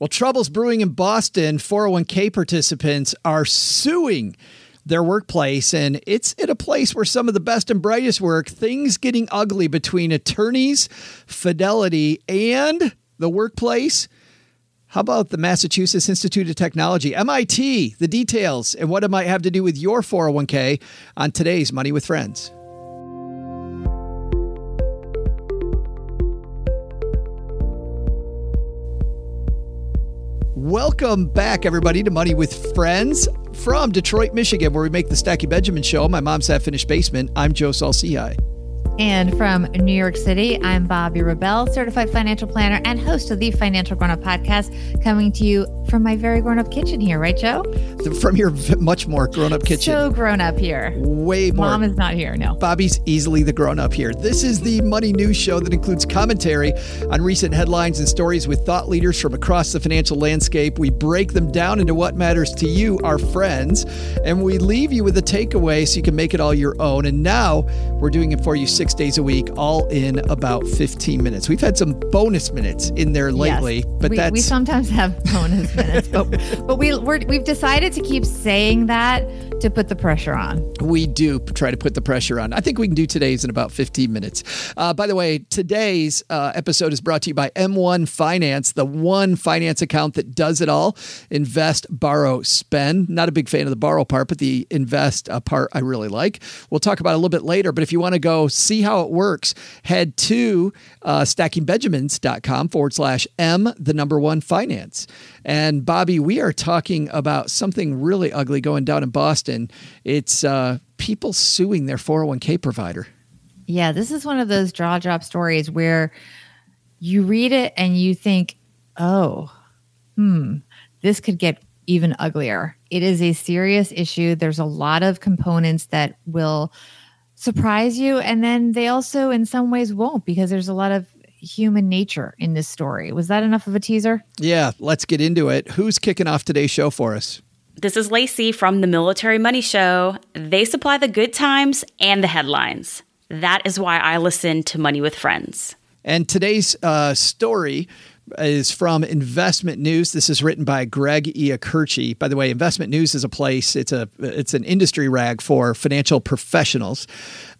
Well, trouble's brewing in Boston. 401k participants are suing their workplace, and it's at a place where some of the best and brightest work. Things getting ugly between attorneys, Fidelity, and the workplace. How about the Massachusetts Institute of Technology, MIT? The details and what it might have to do with your 401k on today's Money with Friends. Welcome back, everybody, to Money with Friends from Detroit, Michigan, where we make the Stacking Benjamin Show. My mom's half finished basement. I'm Joe Saul-Sehy. And from New York City, I'm Bobbi Rebell, certified financial planner and host of the Financial Grown Up podcast, coming to you from my very grown up kitchen here, right, Joe? From your much more grown up kitchen. So grown up here. Way more. Mom is not here, no. Bobbi's easily the grown up here. This is the Money News Show that includes commentary on recent headlines and stories with thought leaders from across the financial landscape. We break them down into what matters to you, our friends, and we leave you with a takeaway so you can make it all your own. And now we're doing it for you six days a week, all in about 15 minutes. We've had some bonus minutes in there lately, yes. but we, that's. We sometimes have bonus minutes, but, but we, we're, we've decided to keep saying that to put the pressure on. We do try to put the pressure on. I think we can do today's in about 15 minutes. Uh, by the way, today's uh, episode is brought to you by M1 Finance, the one finance account that does it all invest, borrow, spend. Not a big fan of the borrow part, but the invest uh, part I really like. We'll talk about it a little bit later, but if you want to go see how it works, head to uh, stackingbenjamins.com forward slash M, the number one finance. And Bobbi, we are talking about something really ugly going down in Boston. It's uh, people suing their 401k provider. Yeah, this is one of those jaw drop stories where you read it and you think, oh, hmm, this could get even uglier. It is a serious issue. There's a lot of components that will surprise you. And then they also, in some ways, won't because there's a lot of human nature in this story. Was that enough of a teaser? Yeah, let's get into it. Who's kicking off today's show for us? This is Lacey from the Military Money Show. They supply the good times and the headlines. That is why I listen to Money with Friends. And today's uh, story is from Investment News. This is written by Greg Iacurci. By the way, Investment News is a place. It's a it's an industry rag for financial professionals.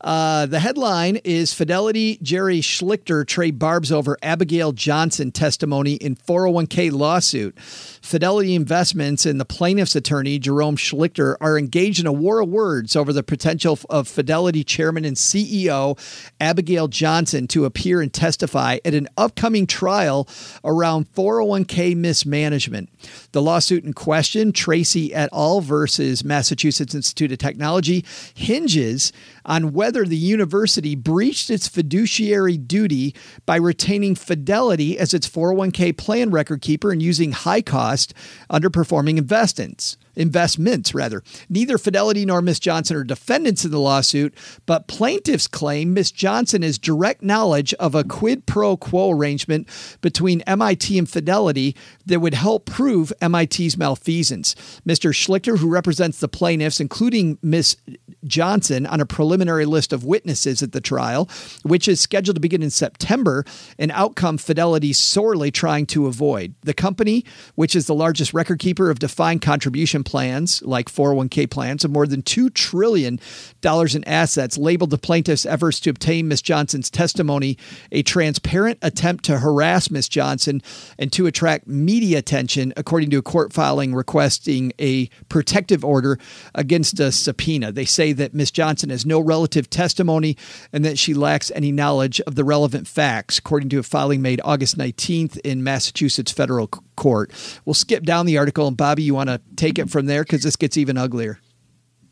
Uh, the headline is Fidelity Jerry Schlichter trade barbs over Abigail Johnson testimony in 401k lawsuit. Fidelity Investments and the plaintiff's attorney, Jerome Schlichter, are engaged in a war of words over the potential of Fidelity chairman and CEO Abigail Johnson to appear and testify at an upcoming trial around 401k mismanagement. The lawsuit in question, Tracey et al. versus Massachusetts Institute of Technology, hinges on whether the university breached its fiduciary duty by retaining Fidelity as its 401k plan record keeper and using high cost, underperforming investments investments rather. Neither Fidelity nor Miss Johnson are defendants in the lawsuit, but plaintiffs claim Miss Johnson has direct knowledge of a quid pro quo arrangement between MIT and Fidelity that would help prove MIT's malfeasance. Mr. Schlichter, who represents the plaintiffs, including Miss Johnson, on a preliminary list of witnesses at the trial, which is scheduled to begin in September, an outcome Fidelity sorely trying to avoid. The company, which is the largest record keeper of defined contribution plans like 401k plans of more than $2 trillion in assets, labeled the plaintiff's efforts to obtain Ms. Johnson's testimony a transparent attempt to harass Ms. Johnson and to attract media attention, according to a court filing requesting a protective order against a subpoena. They say that Ms. Johnson has no relative testimony and that she lacks any knowledge of the relevant facts, according to a filing made August 19th in Massachusetts federal court. We'll skip down the article, and Bobbi, you want to take it from there because this gets even uglier.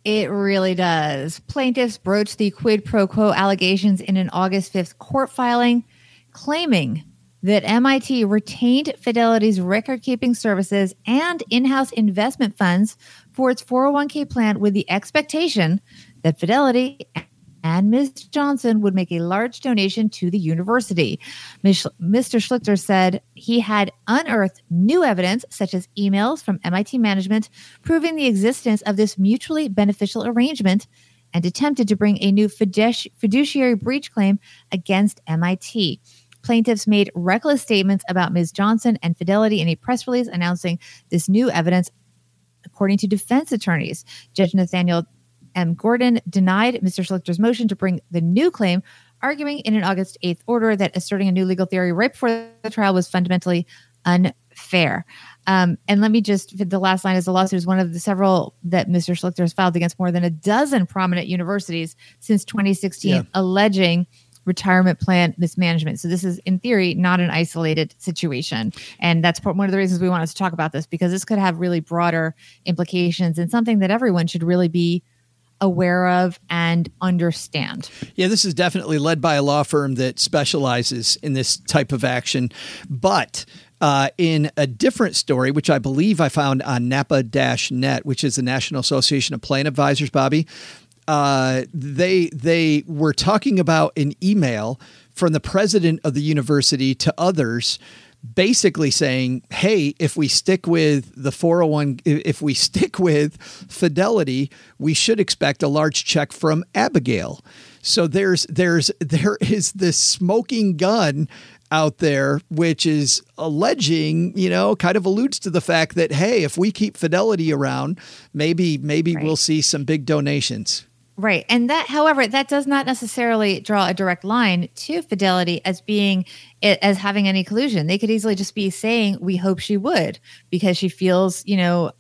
It really does. Plaintiffs broached the quid pro quo allegations in an August 5th court filing, claiming that MIT retained Fidelity's record keeping services and in house investment funds for its 401k plan with the expectation that Fidelity and Ms. Johnson would make a large donation to the university. Mr. Schlichter said he had unearthed new evidence, such as emails from MIT management, proving the existence of this mutually beneficial arrangement and attempted to bring a new fiduciary breach claim against MIT. Plaintiffs made reckless statements about Ms. Johnson and Fidelity in a press release announcing this new evidence, according to defense attorneys. Judge Nathaniel M. Gorton denied Mr. Schlichter's motion to bring the new claim, arguing in an August 8th order that asserting a new legal theory right before the trial was fundamentally unfair. Um, and let me just, the last line is the lawsuit is one of the several that Mr. Schlichter has filed against more than a dozen prominent universities since 2016, yeah. alleging retirement plan mismanagement. So this is, in theory, not an isolated situation, and that's one of the reasons we wanted to talk about this because this could have really broader implications and something that everyone should really be aware of and understand. Yeah, this is definitely led by a law firm that specializes in this type of action, but uh, in a different story, which I believe I found on Napa Net, which is the National Association of Plan Advisors, Bobbi. Uh, they they were talking about an email from the president of the university to others basically saying, "Hey, if we stick with the 401 if we stick with Fidelity, we should expect a large check from Abigail." So there's there's there is this smoking gun out there, which is alleging, you know, kind of alludes to the fact that hey, if we keep Fidelity around, maybe maybe right. we'll see some big donations. Right. And that, however, that does not necessarily draw a direct line to Fidelity as being, as having any collusion. They could easily just be saying, we hope she would, because she feels, you know,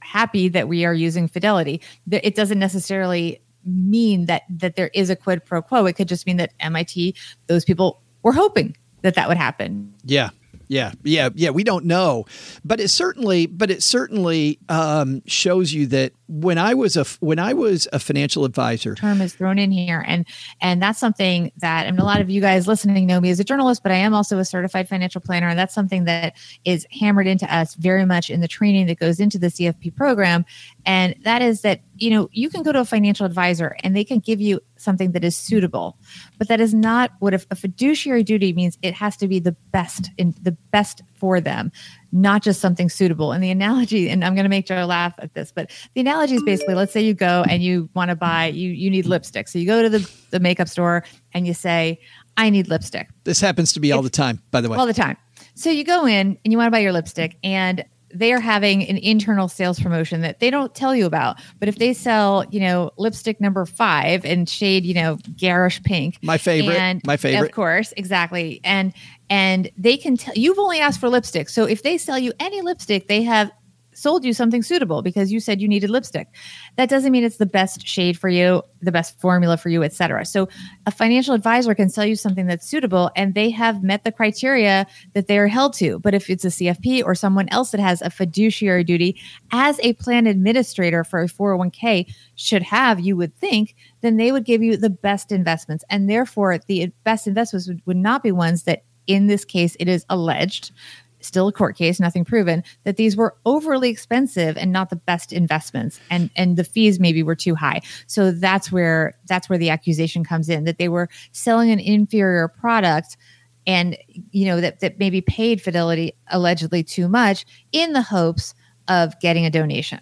happy that we are using Fidelity. It doesn't necessarily mean that that there is a quid pro quo. It could just mean that MIT, those people were hoping that that would happen. Yeah. Yeah, yeah, yeah. We don't know, but it certainly, but it certainly um, shows you that when I was a when I was a financial advisor, term is thrown in here, and and that's something that, and a lot of you guys listening know me as a journalist, but I am also a certified financial planner, and that's something that is hammered into us very much in the training that goes into the CFP program, and that is that you know you can go to a financial advisor and they can give you something that is suitable. But that is not what a, a fiduciary duty means. It has to be the best in the best for them not just something suitable. And the analogy and i'm going to make joe laugh at this but the analogy is basically let's say you go and you want to buy you you need lipstick. So you go to the, the makeup store and you say i need lipstick. This happens to me all the time by the way. All the time. So you go in and you want to buy your lipstick and they are having an internal sales promotion that they don't tell you about. But if they sell, you know, lipstick number five and shade, you know, garish pink, my favorite, and my favorite, of course, exactly, and and they can tell you've only asked for lipstick. So if they sell you any lipstick, they have sold you something suitable because you said you needed lipstick. That doesn't mean it's the best shade for you, the best formula for you, etc. So a financial advisor can sell you something that's suitable and they have met the criteria that they are held to. But if it's a CFP or someone else that has a fiduciary duty as a plan administrator for a 401k should have, you would think, then they would give you the best investments. And therefore the best investments would, would not be ones that in this case it is alleged still a court case, nothing proven, that these were overly expensive and not the best investments and and the fees maybe were too high. So that's where that's where the accusation comes in that they were selling an inferior product and you know that that maybe paid Fidelity allegedly too much in the hopes of getting a donation.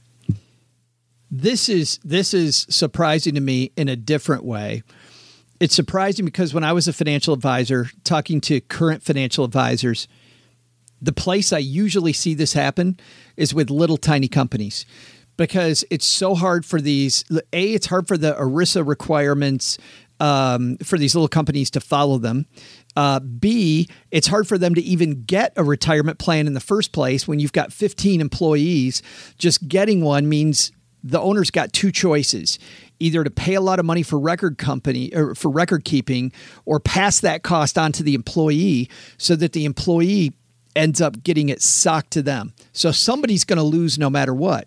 This is this is surprising to me in a different way. It's surprising because when I was a financial advisor talking to current financial advisors, the place I usually see this happen is with little tiny companies because it's so hard for these a it's hard for the ERISA requirements um, for these little companies to follow them. Uh, B, it's hard for them to even get a retirement plan in the first place when you've got 15 employees. Just getting one means the owner's got two choices either to pay a lot of money for record company or for record keeping or pass that cost on to the employee so that the employee ends up getting it socked to them. So somebody's going to lose no matter what.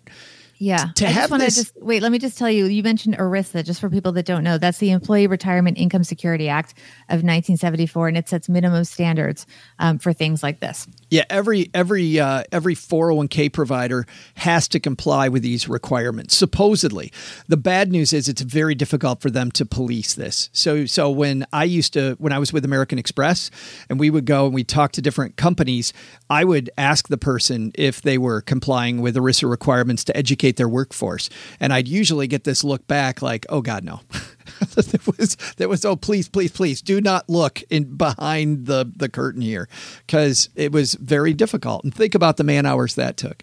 Yeah. To I have this, just wait, let me just tell you, you mentioned ERISA, just for people that don't know, that's the Employee Retirement Income Security Act of 1974, and it sets minimum standards um, for things like this. Yeah, every every uh, every 401k provider has to comply with these requirements. Supposedly, the bad news is it's very difficult for them to police this. So so when I used to when I was with American Express and we would go and we talk to different companies, I would ask the person if they were complying with ERISA requirements to educate their workforce, and I'd usually get this look back like, "Oh God, no." there was there was oh please please please do not look in behind the the curtain here because it was very difficult and think about the man hours that took.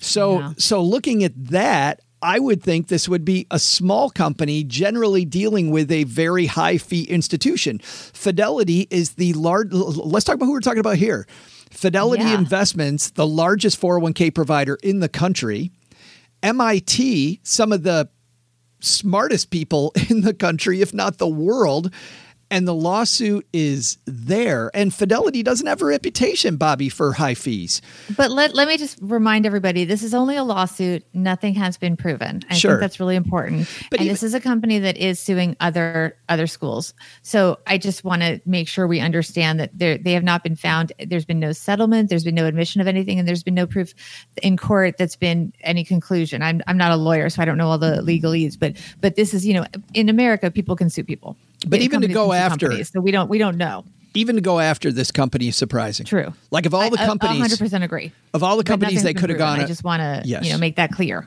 So Yeah. so looking at that. I would think this would be a small company generally dealing with a very high fee institution. Fidelity is the large. Let's talk about who we're talking about here. Fidelity Yeah. Investments, the largest 401k provider in the country. MIT, some of the smartest people in the country, if not the world. And the lawsuit is there. And Fidelity doesn't have a reputation, Bobbi, for high fees. But let, let me just remind everybody this is only a lawsuit. Nothing has been proven. I Sure. think that's really important. But and even- this is a company that is suing other other schools. So I just want to make sure we understand that they they have not been found. There's been no settlement. There's been no admission of anything, and there's been no proof in court that's been any conclusion. I'm I'm not a lawyer, so I don't know all the legalese. But but this is you know in America people can sue people. But even to go after- companies, so we don't we don't know. Even to go after this company is surprising. True. Like of all the I- I- companies, 100% agree. of all the companies they could have gone. I just want to Yes. you know make that clear.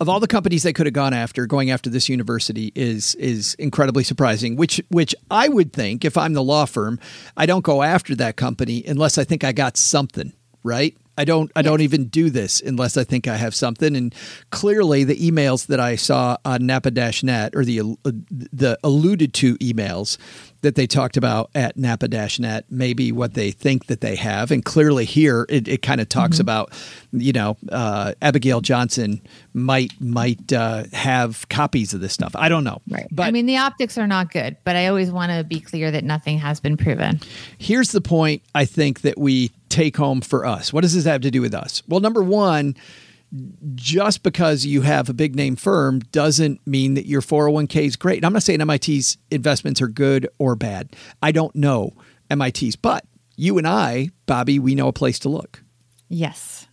of all the companies they could have gone after, going after this university is is incredibly surprising. Which which I would think, if I'm the law firm, I don't go after that company unless I think I got something right. I don't. I don't even do this unless I think I have something. And clearly, the emails that I saw on NAPA-Net or the uh, the alluded to emails that they talked about at NAPA-Net may be what they think that they have. And clearly, here it, it kind of talks about, you know, uh, Abigail Johnson might might uh, have copies of this stuff. I don't know. Right. But I mean, the optics are not good, but I always want to be clear that nothing has been proven. here's the point I think that we take home for us. What does this have to do with us? Well, number one, just because you have a big name firm doesn't mean that your 401k is great. And I'm not saying MIT's investments are good or bad. I don't know MIT's, but you and I, Bobbi, we know a place to look. Yes.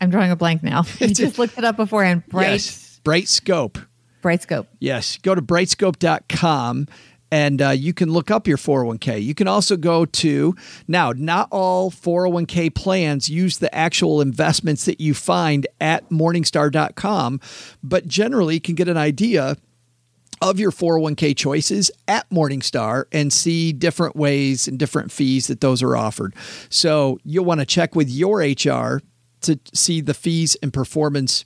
I'm drawing a blank now. I just looked it up beforehand. Bright, Yes. BrightScope. bright scope. Yes. Go to brightscope.com and uh, you can look up your 401k. You can also go to, now, not all 401k plans use the actual investments that you find at morningstar.com, but generally you can get an idea of your 401k choices at Morningstar and see different ways and different fees that those are offered. So you'll want to check with your HR to see the fees and performance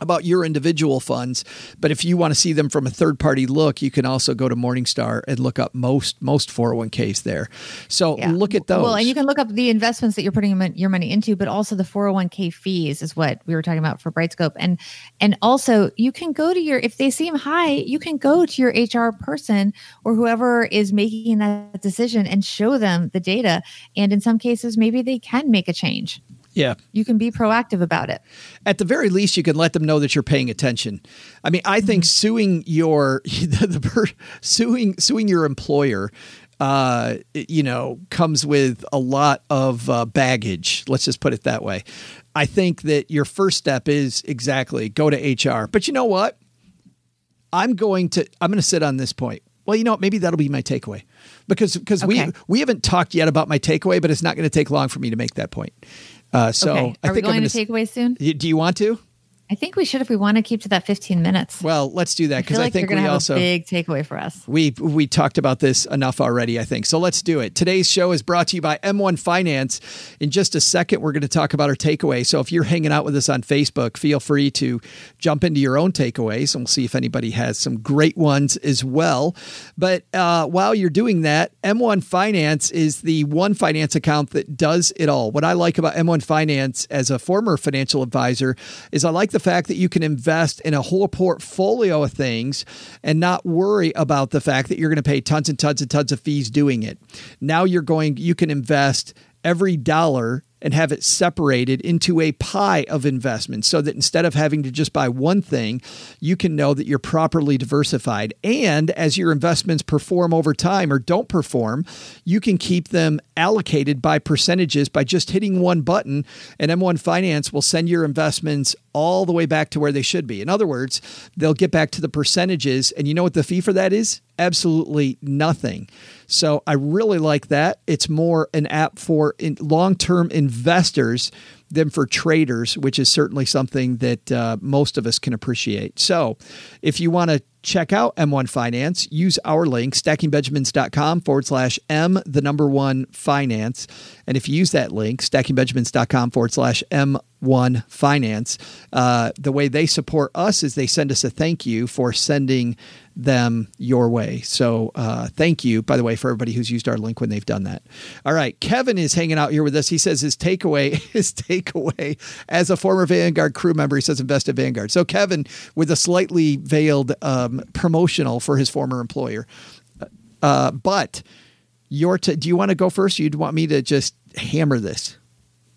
about your individual funds but if you want to see them from a third party look you can also go to morningstar and look up most most 401ks there so Yeah. look at those Well, and you can look up the investments that you're putting your your money into, but also the 401k fees is what we were talking about for BrightScope. And and also you can go to your if they seem high, you can go to your HR person or whoever is making that decision and show them the data. And in some cases, maybe they can make a change. Yeah You can be proactive about it. at the very least you can let them know that you're paying attention i mean i think suing your the, the per- suing suing your employer uh, you know, comes with a lot of uh, baggage. Let's just put it that way. I think that your first step is exactly go to HR. But you know what? I'm going to I'm going to sit on this point. Well, you know what? Maybe that'll be my takeaway because because Okay. we we haven't talked yet about my takeaway, but it's not going to take long for me to make that point. Uh, so okay. I Are we think I'm gonna, to takeaway soon? Do you want to? I think we should if we want to keep to that 15 minutes. Well, let's do that because I, like think you're we have also a big takeaway for us. we we talked about this enough already, I think. So let's do it. Today's show is brought to you by M1 Finance. In just a second, we're going to talk about our takeaway. So if you're hanging out with us on Facebook, feel free to jump into your own takeaways, and we'll see if anybody has some great ones as well. But uh, while you're doing that, M1 Finance is the one finance account that does it all. What I like about M1 Finance as a former financial advisor is I like the fact that you can invest in a whole portfolio of things and not worry about the fact that you're going to pay tons and tons and tons of fees doing it. Now you're going, you can invest every dollar and have it separated into a pie of investments so that instead of having to just buy one thing, you can know that you're properly diversified. And as your investments perform over time or don't perform, you can keep them allocated by percentages by just hitting one button, and M1 Finance will send your investments all the way back to where they should be. In other words, they'll get back to the percentages. And you know what the fee for that is? Absolutely nothing. So I really like that. It's more an app for long term investors than for traders, which is certainly something that uh, most of us can appreciate. So, if you want to check out M1 Finance, use our link, stackingbenjamins.com forward slash M, the number one finance. And if you use that link, stackingbenjamins.com forward slash M1 finance, uh, the way they support us is they send us a thank you for sending them your way. So uh, thank you, by the way, for everybody who's used our link when they've done that. All right, Kevin is hanging out here with us. He says his takeaway, his takeaway as a former Vanguard crew member, he says invest in Vanguard. So Kevin, with a slightly veiled um, promotional for his former employer, uh, but your t- do you want to go first? You'd want me to just hammer this?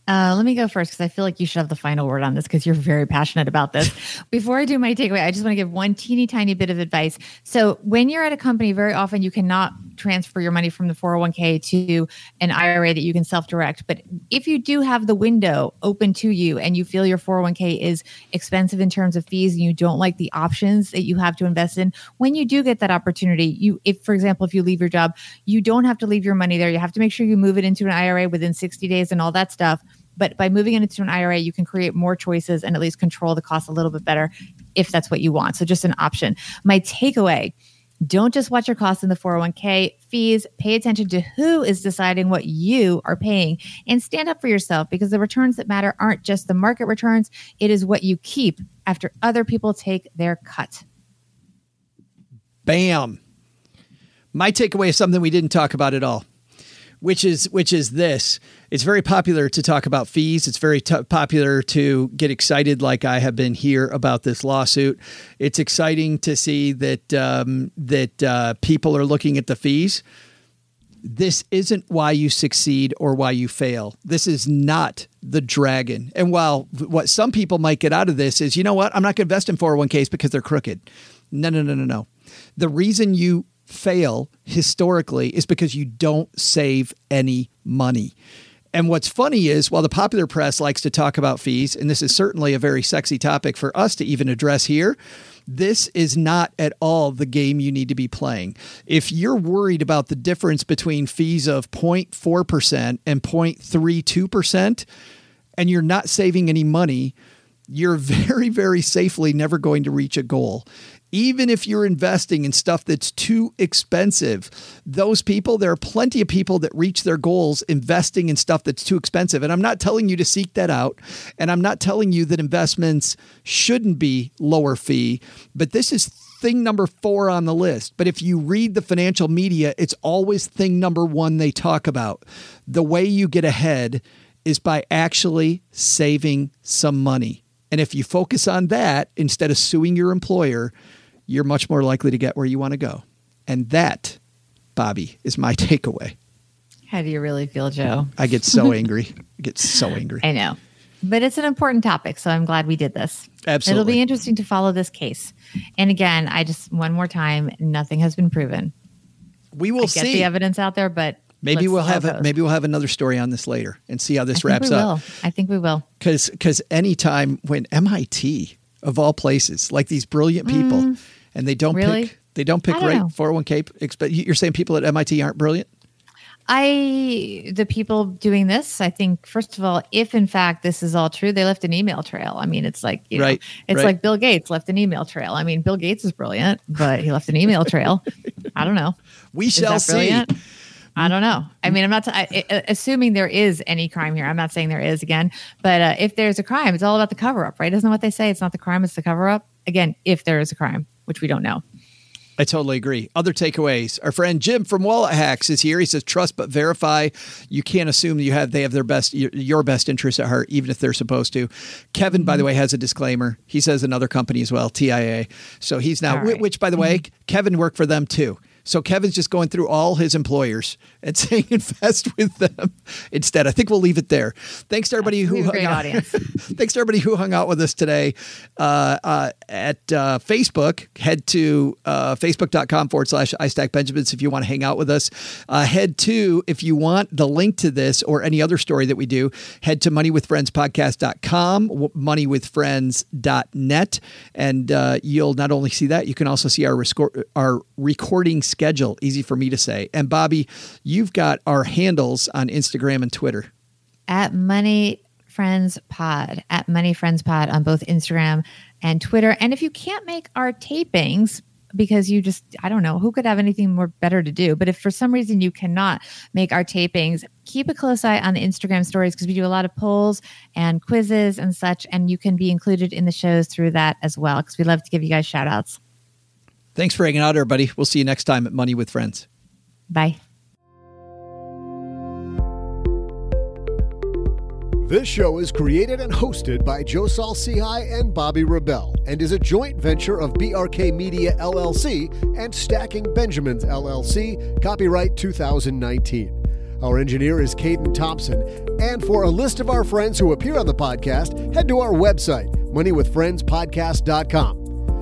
Uh, let me go first because I feel like you should have the final word on this because you're very passionate about this. Before I do my takeaway, I just want to give one teeny tiny bit of advice. So, when you're at a company, very often you cannot transfer your money from the 401k to an IRA that you can self direct. But if you do have the window open to you and you feel your 401k is expensive in terms of fees and you don't like the options that you have to invest in, when you do get that opportunity, you, if for example, if you leave your job, you don't have to leave your money there. You have to make sure you move it into an IRA within 60 days and all that stuff but by moving it into an IRA, you can create more choices and at least control the cost a little bit better if that's what you want. So just an option. My takeaway don't just watch your costs in the 401k fees. Pay attention to who is deciding what you are paying and stand up for yourself because the returns that matter aren't just the market returns, it is what you keep after other people take their cut. Bam. My takeaway is something we didn't talk about at all which is which is this. It's very popular to talk about fees. It's very t- popular to get excited, like I have been here about this lawsuit. It's exciting to see that um, that uh, people are looking at the fees. This isn't why you succeed or why you fail. This is not the dragon. And while what some people might get out of this is, you know what, I'm not going to invest in 401ks because they're crooked. No, no, no, no, no. The reason you fail historically is because you don't save any money. And what's funny is while the popular press likes to talk about fees, and this is certainly a very sexy topic for us to even address here, this is not at all the game you need to be playing. If you're worried about the difference between fees of 0.4% and 0.32%, and you're not saving any money, you're very, very safely never going to reach a goal even if you're investing in stuff that's too expensive, those people, there are plenty of people that reach their goals investing in stuff that's too expensive. And I'm not telling you to seek that out. And I'm not telling you that investments shouldn't be lower fee, but this is thing number four on the list. But if you read the financial media, it's always thing number one they talk about. The way you get ahead is by actually saving some money. And if you focus on that instead of suing your employer, you're much more likely to get where you want to go. And that, Bobbi, is my takeaway. How do you really feel, Joe? I get so angry. I get so angry. I know. But it's an important topic, so I'm glad we did this. Absolutely. It'll be interesting to follow this case. And again, I just one more time, nothing has been proven. We will I see the evidence out there, but maybe we'll have a, maybe we'll have another story on this later and see how this wraps up. I think we will. Because because anytime when MIT of all places, like these brilliant people. Mm and they don't really? pick they don't pick right 401k but you're saying people at MIT aren't brilliant I the people doing this, I think first of all, if in fact this is all true, they left an email trail. I mean, it's like you right, know, it's right. like Bill Gates left an email trail. I mean, Bill Gates is brilliant, but he left an email trail. I don't know. We is shall see. I don't know. I mean, I'm not t- I, assuming there is any crime here. I'm not saying there is again, but uh, if there's a crime, it's all about the cover up, right? Isn't what they say? It's not the crime, it's the cover up. Again, if there is a crime which we don't know. I totally agree. Other takeaways. Our friend Jim from Wallet Hacks is here. He says, "Trust but verify. You can't assume you have they have their best your best interest at heart, even if they're supposed to." Kevin, by the way, has a disclaimer. He says another company as well, TIA. So he's now, right. which by the way, mm-hmm. Kevin worked for them too. So Kevin's just going through all his employers and saying invest with them instead. I think we'll leave it there. Thanks to everybody That's who hung out. thanks to everybody who hung out with us today uh, uh, at uh, Facebook. Head to uh, facebook.com forward slash iStackBenjamins if you want to hang out with us. Uh, head to, if you want the link to this or any other story that we do, head to moneywithfriendspodcast.com, moneywithfriends.net, and uh, you'll not only see that, you can also see our, resco- our recording schedule. Easy for me to say. And Bobbi, you've got our handles on Instagram and Twitter. At Money Friends Pod at Money Friends Pod on both Instagram and Twitter. And if you can't make our tapings, because you just I don't know who could have anything more better to do. But if for some reason you cannot make our tapings, keep a close eye on the Instagram stories because we do a lot of polls and quizzes and such, and you can be included in the shows through that as well because we love to give you guys shout outs. Thanks for hanging out, everybody. We'll see you next time at Money with Friends. Bye. This show is created and hosted by Joe Saul-Sehy and Bobbi Rebell and is a joint venture of BRK Media LLC and Stacking Benjamins LLC, copyright 2019. Our engineer is Caden Thompson. And for a list of our friends who appear on the podcast, head to our website, moneywithfriendspodcast.com.